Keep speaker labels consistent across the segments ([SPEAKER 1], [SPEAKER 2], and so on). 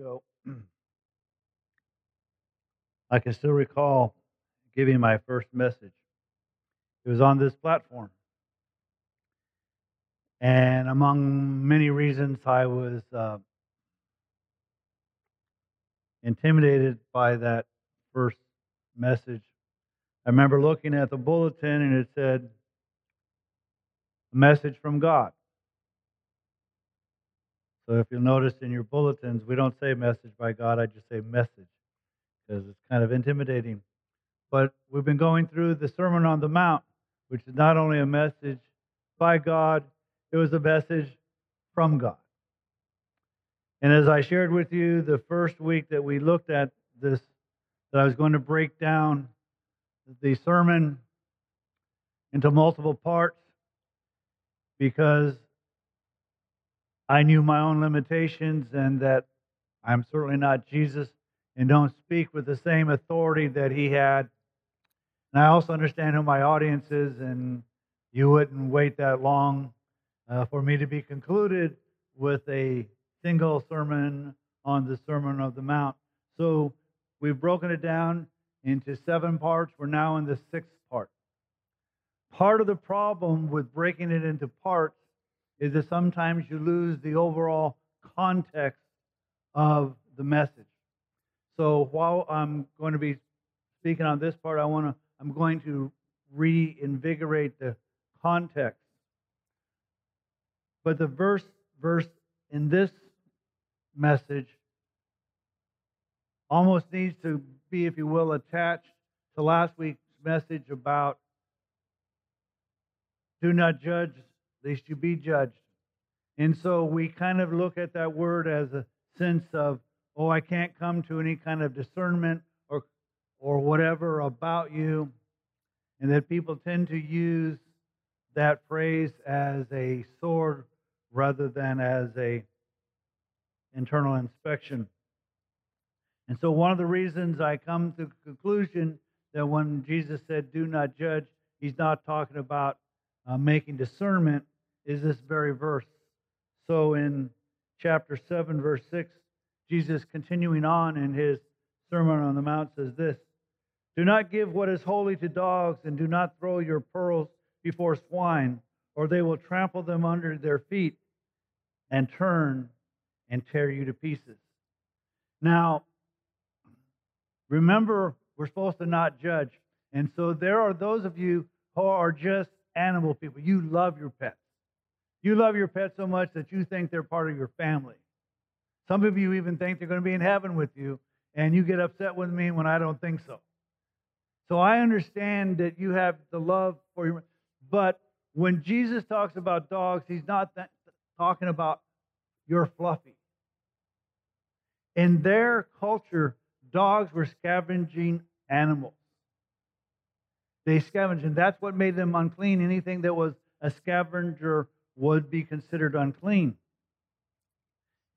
[SPEAKER 1] ago, I can still recall giving my first message. It was on this platform. And among many reasons, I was uh, intimidated by that first message. I remember looking at the bulletin and it said, a message from God. So if you'll notice in your bulletins, we don't say message by God, I just say message because it's kind of intimidating. But we've been going through the Sermon on the Mount, which is not only a message by God, it was a message from God. And as I shared with you the first week that we looked at this, that I was going to break down the sermon into multiple parts because I knew my own limitations and that I'm certainly not Jesus and don't speak with the same authority that he had. And I also understand who my audience is, and you wouldn't wait that long uh, for me to be concluded with a single sermon on the Sermon of the Mount. So we've broken it down into seven parts. We're now in the sixth part. Part of the problem with breaking it into parts is that sometimes you lose the overall context of the message. So while I'm going to be speaking on this part, I want to I'm going to reinvigorate the context. But the verse verse in this message almost needs to be, if you will, attached to last week's message about do not judge, lest you be judged. And so we kind of look at that word as a sense of, oh, I can't come to any kind of discernment or, or whatever about you. And that people tend to use that phrase as a sword rather than as a internal inspection. And so one of the reasons I come to the conclusion that when Jesus said, do not judge, he's not talking about uh, making discernment is this very verse. So in chapter 7, verse 6, Jesus continuing on in his Sermon on the Mount says this Do not give what is holy to dogs, and do not throw your pearls before swine, or they will trample them under their feet and turn and tear you to pieces. Now, remember, we're supposed to not judge. And so there are those of you who are just animal people. You love your pets. You love your pets so much that you think they're part of your family. Some of you even think they're going to be in heaven with you, and you get upset with me when I don't think so. So I understand that you have the love for your, but when Jesus talks about dogs, he's not talking about your fluffy. In their culture, dogs were scavenging animals. They scavenged, and that's what made them unclean. Anything that was a scavenger would be considered unclean.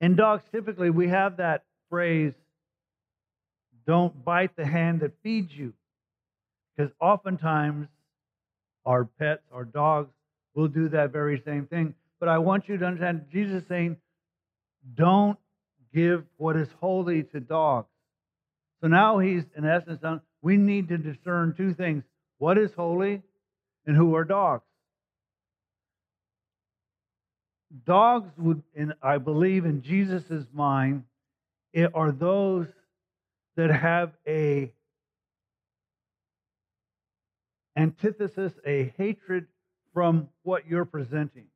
[SPEAKER 1] In dogs, typically, we have that phrase, don't bite the hand that feeds you. Because oftentimes, our pets, our dogs, will do that very same thing. But I want you to understand Jesus is saying, don't give what is holy to dogs. So now he's, in essence, we need to discern two things what is holy and who are dogs. Dogs would, in, I believe, in Jesus' mind, it are those that have a antithesis, a hatred from what you're presenting.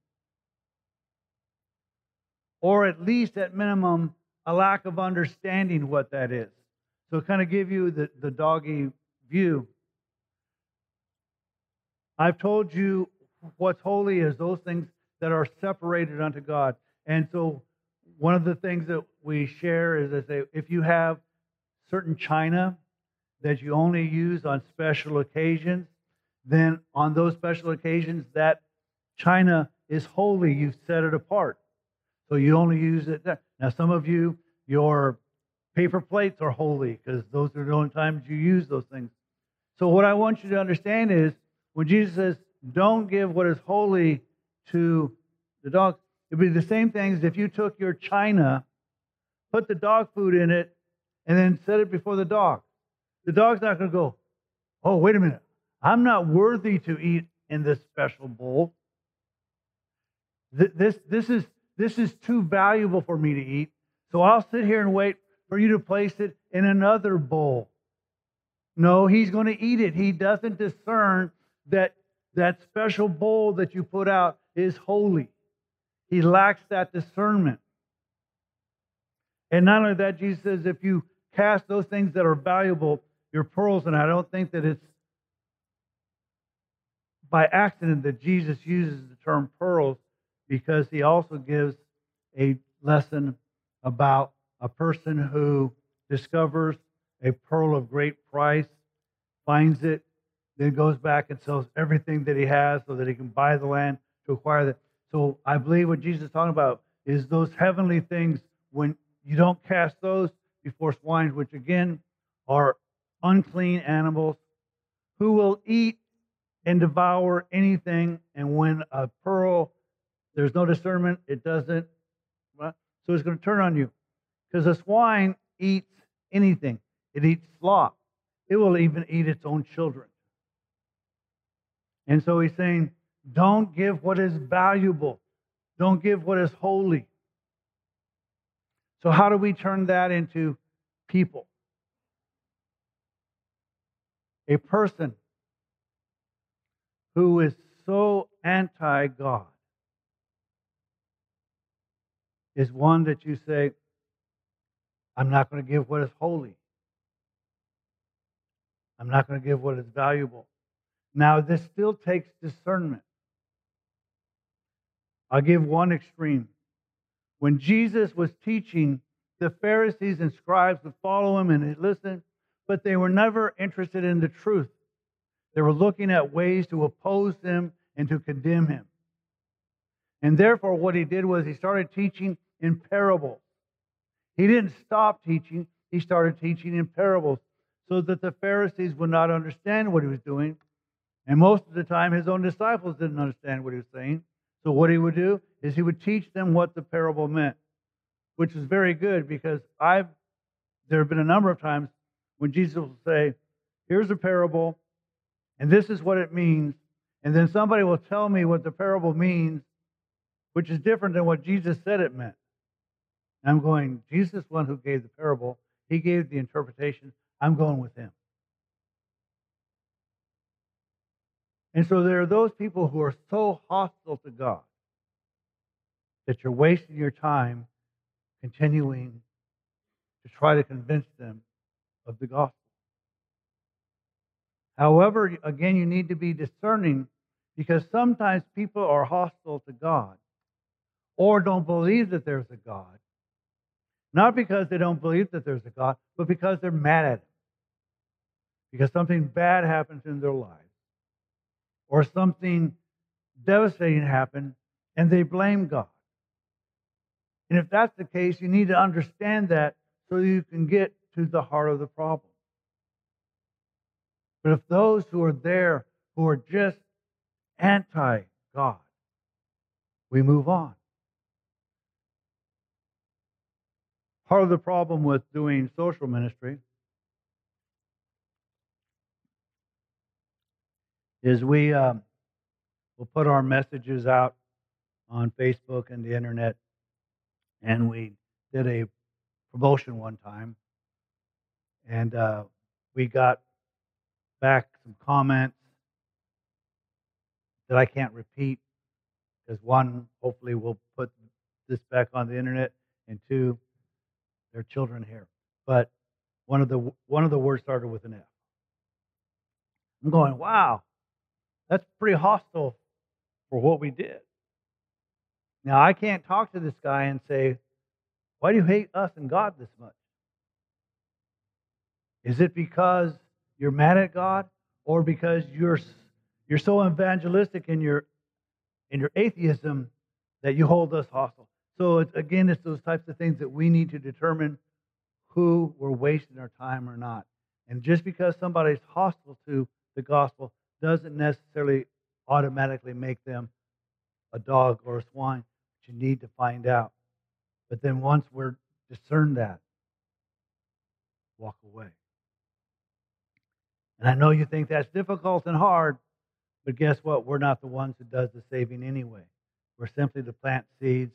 [SPEAKER 1] Or at least, at minimum, a lack of understanding what that is. So, kind of give you the, the doggy view. I've told you what's holy is those things that are separated unto God. And so, one of the things that we share is that if you have certain china that you only use on special occasions, then on those special occasions, that china is holy. You've set it apart. So you only use it there. Now, some of you, your paper plates are holy because those are the only times you use those things. So, what I want you to understand is when Jesus says, don't give what is holy to the dog. it'd be the same thing as if you took your china put the dog food in it and then set it before the dog. The dog's not going to go, oh, wait a minute. I'm not worthy to eat in this special bowl. This, this, is, this is too valuable for me to eat. So I'll sit here and wait for you to place it in another bowl. No, he's going to eat it. He doesn't discern that that special bowl that you put out is holy. He lacks that discernment. And not only that, Jesus says, if you cast those things that are valuable, your pearls, and I don't think that it's by accident that Jesus uses the term pearls because he also gives a lesson about a person who discovers a pearl of great price, finds it, then goes back and sells everything that he has so that he can buy the land to acquire that. So I believe what Jesus is talking about is those heavenly things when you don't cast those before swine, which again are unclean animals who will eat and devour anything. And when a pearl, there's no discernment, it doesn't. So it's going to turn on you. Because a swine eats anything, it eats slop. It will even eat its own children. And so he's saying, don't give what is valuable, don't give what is holy. So, how do we turn that into people? A person who is so anti God is one that you say, I'm not going to give what is holy. I'm not going to give what is valuable. Now, this still takes discernment. I'll give one extreme. When Jesus was teaching, the Pharisees and scribes would follow him and listen, but they were never interested in the truth. They were looking at ways to oppose him and to condemn him. And therefore, what he did was he started teaching in parables. He didn't stop teaching, he started teaching in parables so that the Pharisees would not understand what he was doing. And most of the time, his own disciples didn't understand what he was saying. So, what he would do is he would teach them what the parable meant, which is very good because I've there have been a number of times when Jesus will say, Here's a parable, and this is what it means. And then somebody will tell me what the parable means, which is different than what Jesus said it meant. And I'm going, Jesus, one who gave the parable, he gave the interpretation. I'm going with him. And so there are those people who are so hostile to God that you're wasting your time continuing to try to convince them of the gospel. However, again, you need to be discerning because sometimes people are hostile to God or don't believe that there's a God. Not because they don't believe that there's a God, but because they're mad at Him. Because something bad happens in their lives or something devastating happened and they blame God. And if that's the case, you need to understand that so you can get to the heart of the problem. But if those who are there who are just anti God, we move on. Part of the problem with doing social ministry is we um, will put our messages out on Facebook and the internet, and we did a promotion one time, and uh, we got back some comments that I can't repeat because one, hopefully, we'll put this back on the internet, and two, there are children here. But one of the one of the words started with an F. I'm going, wow, that's pretty hostile for what we did. Now, I can't talk to this guy and say, Why do you hate us and God this much? Is it because you're mad at God or because you're, you're so evangelistic in your, in your atheism that you hold us hostile? So, it's, again, it's those types of things that we need to determine who we're wasting our time or not. And just because somebody's hostile to the gospel doesn't necessarily automatically make them a dog or a swine. But you need to find out. But then once we're discern that, walk away. And I know you think that's difficult and hard, but guess what? We're not the ones who does the saving anyway. We're simply to plant seeds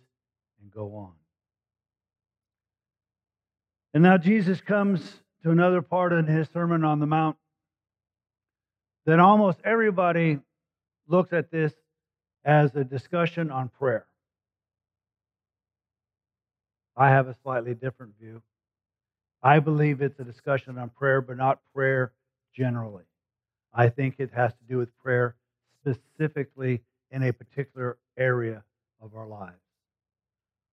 [SPEAKER 1] and go on. And now Jesus comes to another part in his Sermon on the Mount that almost everybody looks at this as a discussion on prayer. I have a slightly different view. I believe it's a discussion on prayer, but not prayer generally. I think it has to do with prayer specifically in a particular area of our lives.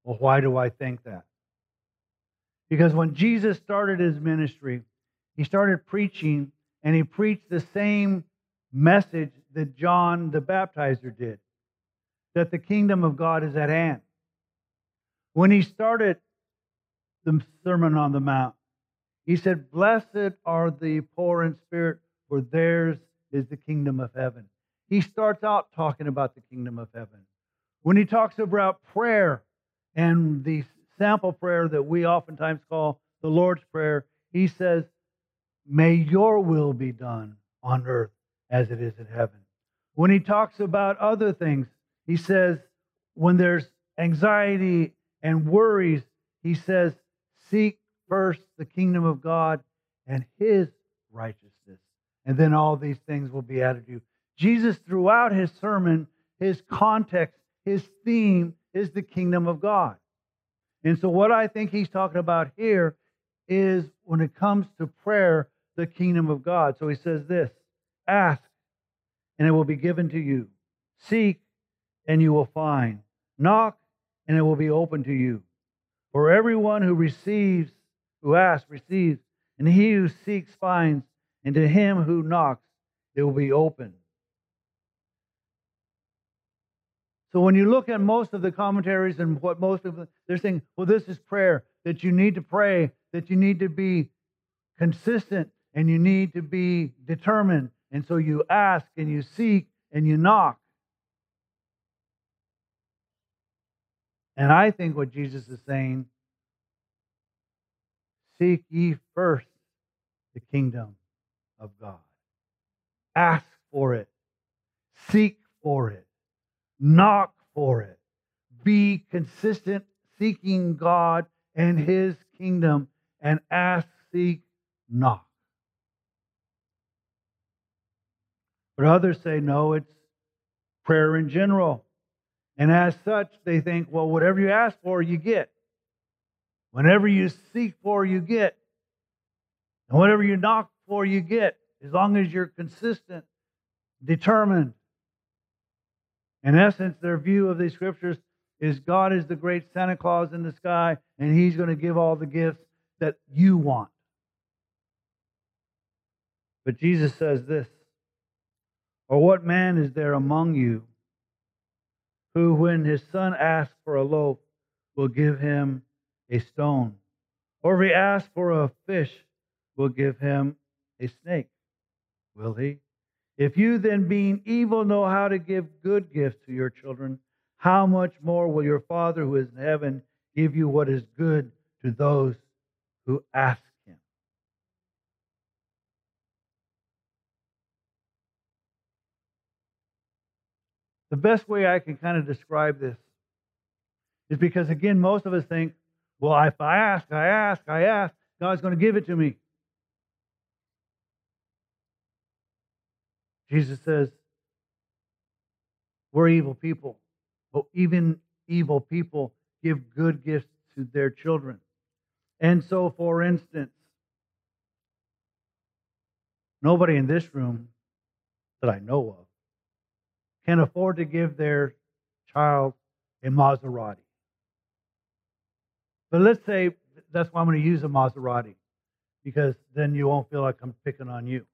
[SPEAKER 1] Well, why do I think that? Because when Jesus started his ministry, he started preaching and he preached the same message that John the Baptizer did that the kingdom of God is at hand. When he started the Sermon on the Mount, he said, Blessed are the poor in spirit, for theirs is the kingdom of heaven. He starts out talking about the kingdom of heaven. When he talks about prayer and the sample prayer that we oftentimes call the Lord's Prayer, he says, May your will be done on earth as it is in heaven. When he talks about other things, he says, when there's anxiety and worries, he says, Seek first the kingdom of God and his righteousness, and then all these things will be added to you. Jesus, throughout his sermon, his context, his theme is the kingdom of God. And so, what I think he's talking about here is when it comes to prayer, the kingdom of God. So he says this Ask, and it will be given to you. Seek, and you will find. Knock, and it will be open to you. For everyone who receives, who asks, receives, and he who seeks finds, and to him who knocks, it will be open. So when you look at most of the commentaries and what most of them, they're saying, well, this is prayer, that you need to pray, that you need to be consistent and you need to be determined. And so you ask and you seek and you knock. And I think what Jesus is saying, seek ye first the kingdom of God. Ask for it. Seek for it knock for it. Be consistent seeking God and his kingdom and ask, seek, knock. But others say, no, it's prayer in general. And as such, they think, well, whatever you ask for, you get. Whenever you seek for, you get. And whatever you knock for, you get. As long as you're consistent, determined, in essence, their view of these scriptures is God is the great Santa Claus in the sky, and He's going to give all the gifts that you want. But Jesus says this Or what man is there among you who, when his son asks for a loaf, will give him a stone? Or if he asks for a fish, will give him a snake? Will he? If you then, being evil, know how to give good gifts to your children, how much more will your Father who is in heaven give you what is good to those who ask him? The best way I can kind of describe this is because, again, most of us think, well, if I ask, I ask, I ask, God's going to give it to me. Jesus says, We're evil people, but even evil people give good gifts to their children. And so, for instance, nobody in this room that I know of can afford to give their child a Maserati. But let's say that's why I'm going to use a Maserati, because then you won't feel like I'm picking on you.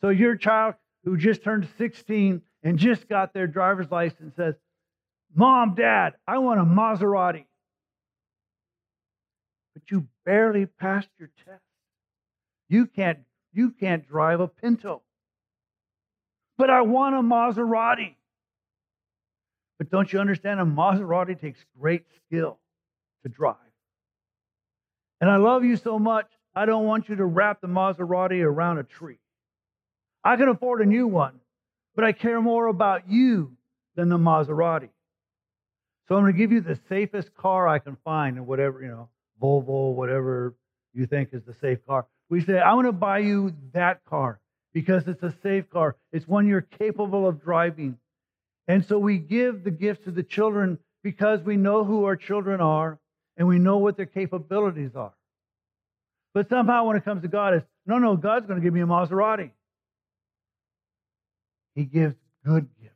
[SPEAKER 1] So your child who just turned 16 and just got their driver's license says, Mom, Dad, I want a Maserati. You barely passed your test. You can't, you can't drive a Pinto. But I want a Maserati. But don't you understand? A Maserati takes great skill to drive. And I love you so much, I don't want you to wrap the Maserati around a tree. I can afford a new one, but I care more about you than the Maserati. So I'm going to give you the safest car I can find, and whatever, you know, Volvo, whatever you think is the safe car. We say, I want to buy you that car because it's a safe car. It's one you're capable of driving. And so we give the gifts to the children because we know who our children are and we know what their capabilities are. But somehow when it comes to God, it's no, no, God's going to give me a Maserati. He gives good gifts,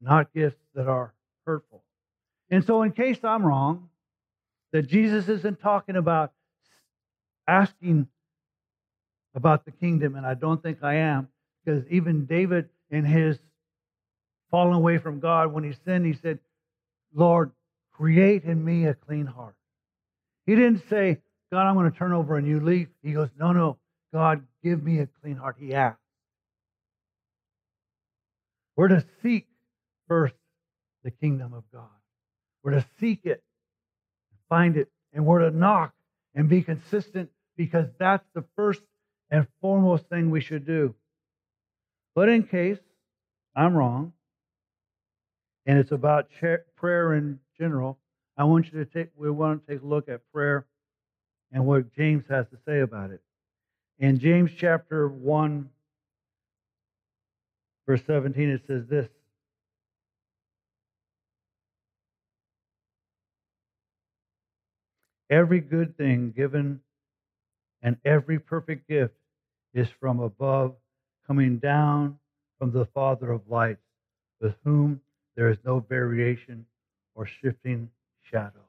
[SPEAKER 1] not gifts that are hurtful. And so, in case I'm wrong, that Jesus isn't talking about asking about the kingdom, and I don't think I am, because even David, in his falling away from God, when he sinned, he said, Lord, create in me a clean heart. He didn't say, God, I'm going to turn over a new leaf. He goes, No, no, God, give me a clean heart. He asked. We're to seek first the kingdom of God. We're to seek it, find it, and we're to knock and be consistent because that's the first and foremost thing we should do. But in case I'm wrong, and it's about prayer in general, I want you to take, we want to take a look at prayer and what James has to say about it. In James chapter 1, verse 17, it says this Every good thing given and every perfect gift is from above, coming down from the Father of lights, with whom there is no variation or shifting shadow.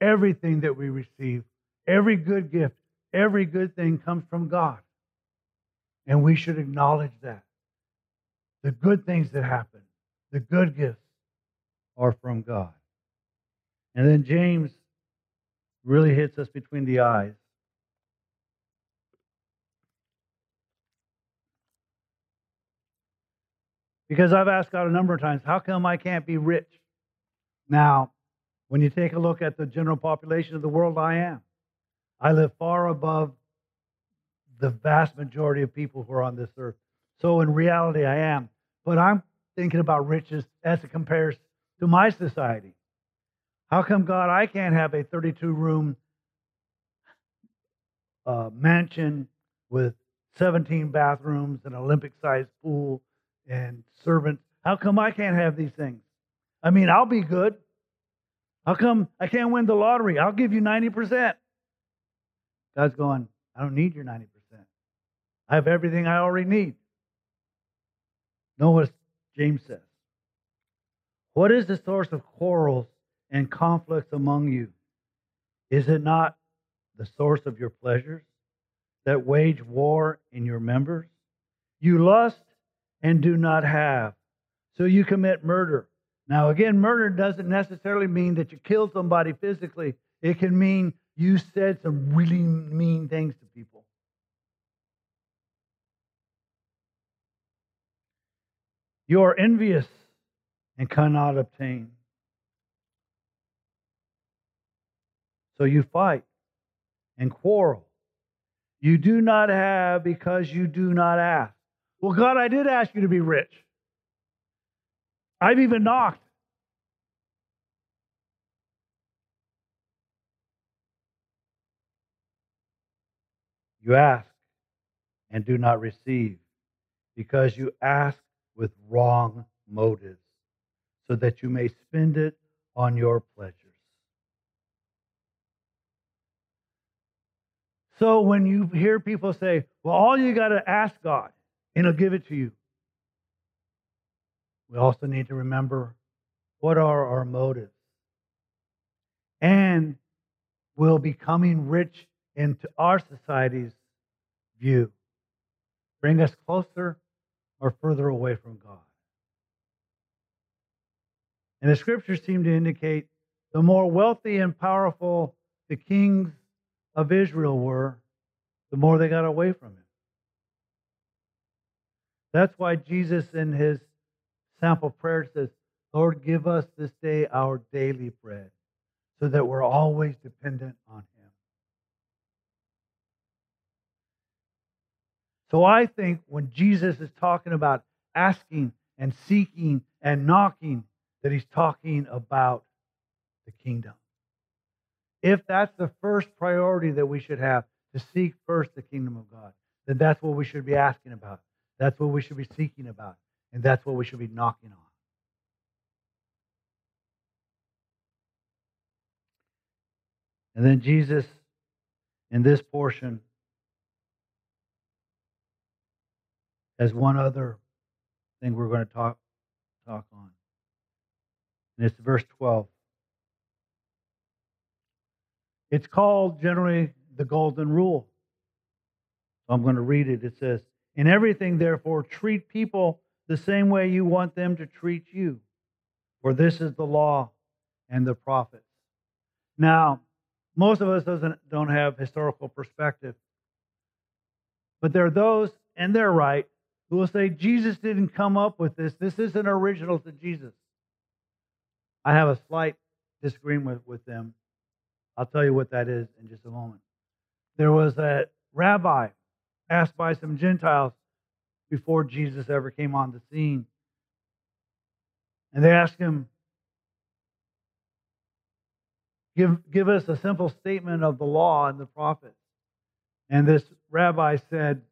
[SPEAKER 1] Everything that we receive, every good gift, every good thing comes from God. And we should acknowledge that. The good things that happen, the good gifts, are from God. And then James really hits us between the eyes. Because I've asked God a number of times, how come I can't be rich? Now, when you take a look at the general population of the world, I am. I live far above the vast majority of people who are on this earth. So in reality, I am. But I'm thinking about riches as it compares to my society. How come, God, I can't have a 32 room uh, mansion with 17 bathrooms, an Olympic sized pool, and servants? How come I can't have these things? I mean, I'll be good. How come I can't win the lottery? I'll give you 90%. God's going, I don't need your 90%. I have everything I already need. Know what James says. What is the source of quarrels and conflicts among you? Is it not the source of your pleasures that wage war in your members? You lust and do not have, so you commit murder. Now, again, murder doesn't necessarily mean that you killed somebody physically, it can mean you said some really mean things to people. You are envious and cannot obtain. So you fight and quarrel. You do not have because you do not ask. Well, God, I did ask you to be rich. I've even knocked. You ask and do not receive because you ask with wrong motives so that you may spend it on your pleasure. So when you hear people say, well, all you got to ask God and He'll give it to you, we also need to remember what are our motives? And will becoming rich into our society's view bring us closer or further away from God? And the scriptures seem to indicate the more wealthy and powerful the kings of Israel were, the more they got away from him. That's why Jesus, in his sample prayer, says, Lord, give us this day our daily bread. so that we're always dependent on Him. So I think when Jesus is talking about asking and seeking and knocking, that He's talking about the kingdom. If that's the first priority that we should have, to seek first the kingdom of God, then that's what we should be asking about. That's what we should be seeking about. And that's what we should be knocking on. And then Jesus, in this portion, has one other thing we're going to talk, talk on. And it's verse 12. It's called generally the golden rule. So I'm going to read it. It says, In everything, therefore, treat people the same way you want them to treat you, for this is the law and the prophets. Now, most of us doesn't, don't have historical perspective, but there are those, and they're right, who will say Jesus didn't come up with this. This isn't original to Jesus. I have a slight disagreement with them. I'll tell you what that is in just a moment. There was a rabbi asked by some Gentiles before Jesus ever came on the scene. And they asked him, give, give us a simple statement of the law and the prophets. And this rabbi said,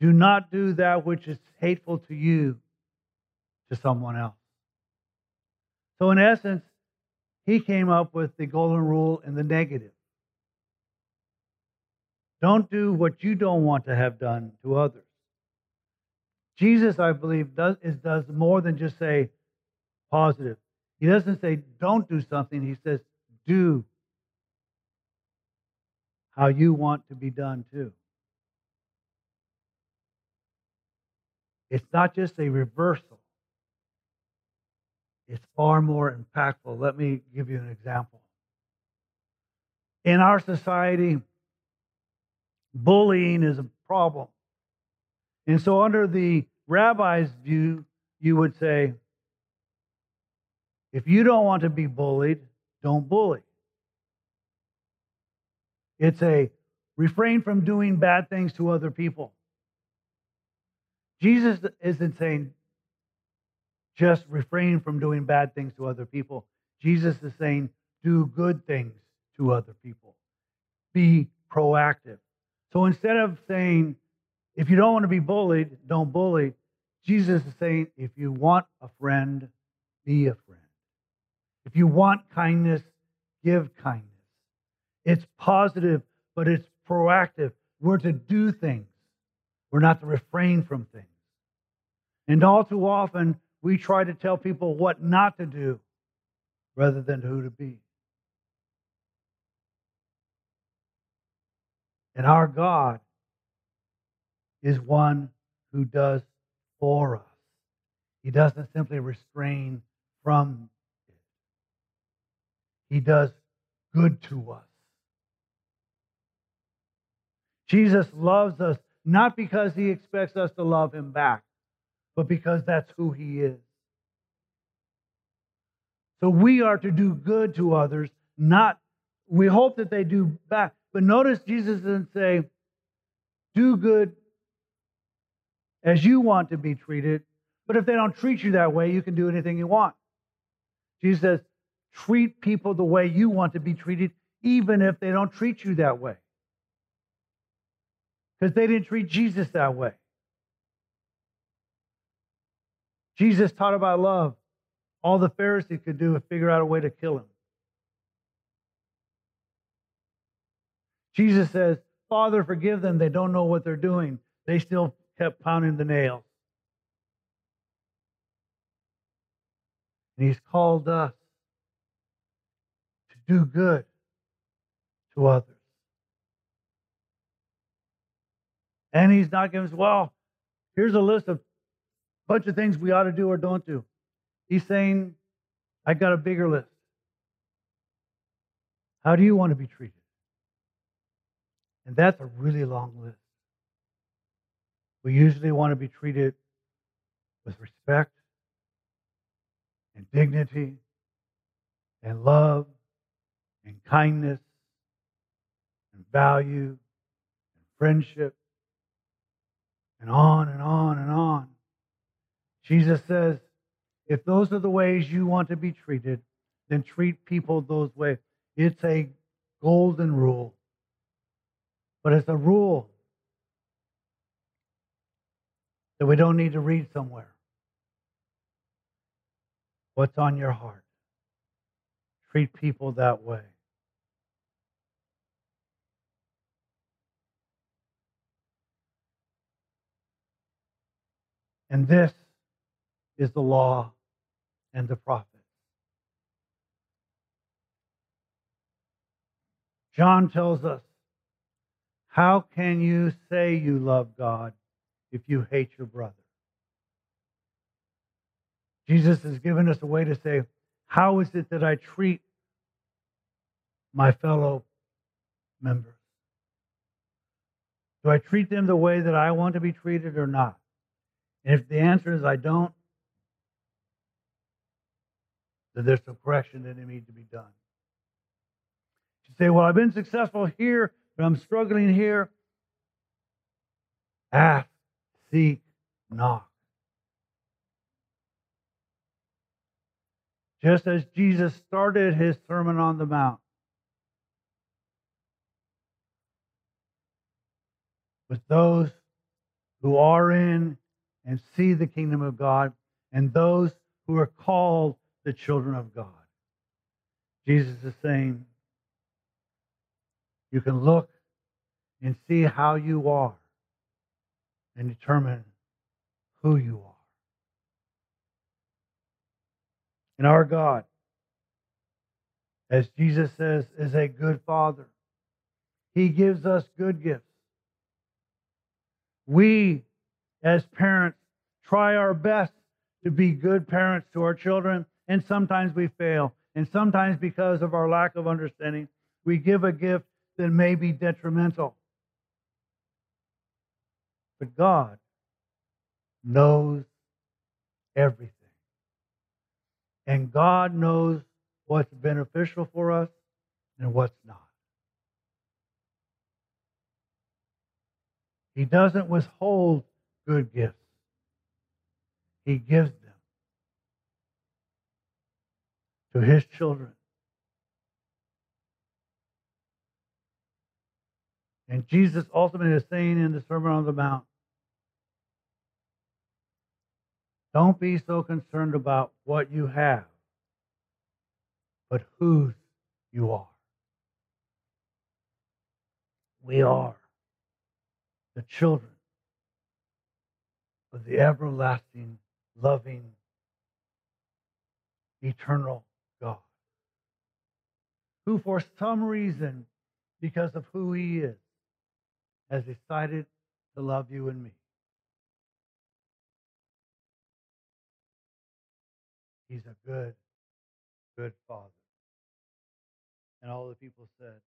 [SPEAKER 1] Do not do that which is hateful to you to someone else. So, in essence, he came up with the golden rule in the negative. Don't do what you don't want to have done to others. Jesus, I believe, does, is, does more than just say positive. He doesn't say don't do something, he says do how you want to be done too. It's not just a reversal, it's far more impactful. Let me give you an example. In our society, bullying is a problem. And so, under the rabbi's view, you would say, if you don't want to be bullied, don't bully. It's a refrain from doing bad things to other people. Jesus isn't saying just refrain from doing bad things to other people. Jesus is saying do good things to other people. Be proactive. So instead of saying if you don't want to be bullied, don't bully. Jesus is saying, if you want a friend, be a friend. If you want kindness, give kindness. It's positive, but it's proactive. We're to do things, we're not to refrain from things. And all too often, we try to tell people what not to do rather than who to be. And our God is one who does for us. He doesn't simply restrain from it, He does good to us. Jesus loves us not because he expects us to love him back, but because that's who he is. So we are to do good to others, not, we hope that they do back. But notice Jesus doesn't say, do good as you want to be treated. But if they don't treat you that way, you can do anything you want. Jesus says, treat people the way you want to be treated, even if they don't treat you that way. Because they didn't treat Jesus that way. Jesus taught about love. All the Pharisees could do was figure out a way to kill him. Jesus says, Father, forgive them. They don't know what they're doing. They still kept pounding the nails. And he's called us to do good to others. And he's not giving us, well, here's a list of bunch of things we ought to do or don't do. He's saying, I got a bigger list. How do you want to be treated? And that's a really long list. We usually want to be treated with respect and dignity and love and kindness and value and friendship and on and on and on. Jesus says, if those are the ways you want to be treated, then treat people those ways. It's a golden rule, but it's a rule that we don't need to read somewhere. What's on your heart? Treat people that way. And this is the law and the prophets. John tells us, How can you say you love God if you hate your brother? Jesus has given us a way to say, How is it that I treat my fellow members? Do I treat them the way that I want to be treated or not? And if the answer is I don't, then there's some correction that needs to be done. You say, Well, I've been successful here, but I'm struggling here. Ask, seek, knock. Just as Jesus started his Sermon on the Mount with those who are in and see the kingdom of God and those who are called the children of God. Jesus is saying, you can look and see how you are and determine who you are. And our God, as Jesus says, is a good father. He gives us good gifts. We, as parents, try our best to be good parents to our children, and sometimes we fail. And sometimes, because of our lack of understanding, we give a gift that may be detrimental. But God knows everything. And God knows what's beneficial for us and what's not. He doesn't withhold good gifts, He gives them to His children. And Jesus ultimately is saying in the Sermon on the Mount, don't be so concerned about what you have, but whose you are. We are the children of the everlasting, loving, eternal who for some reason, because of who he is, has decided to love you and me. He's a good, good father. And all the people said,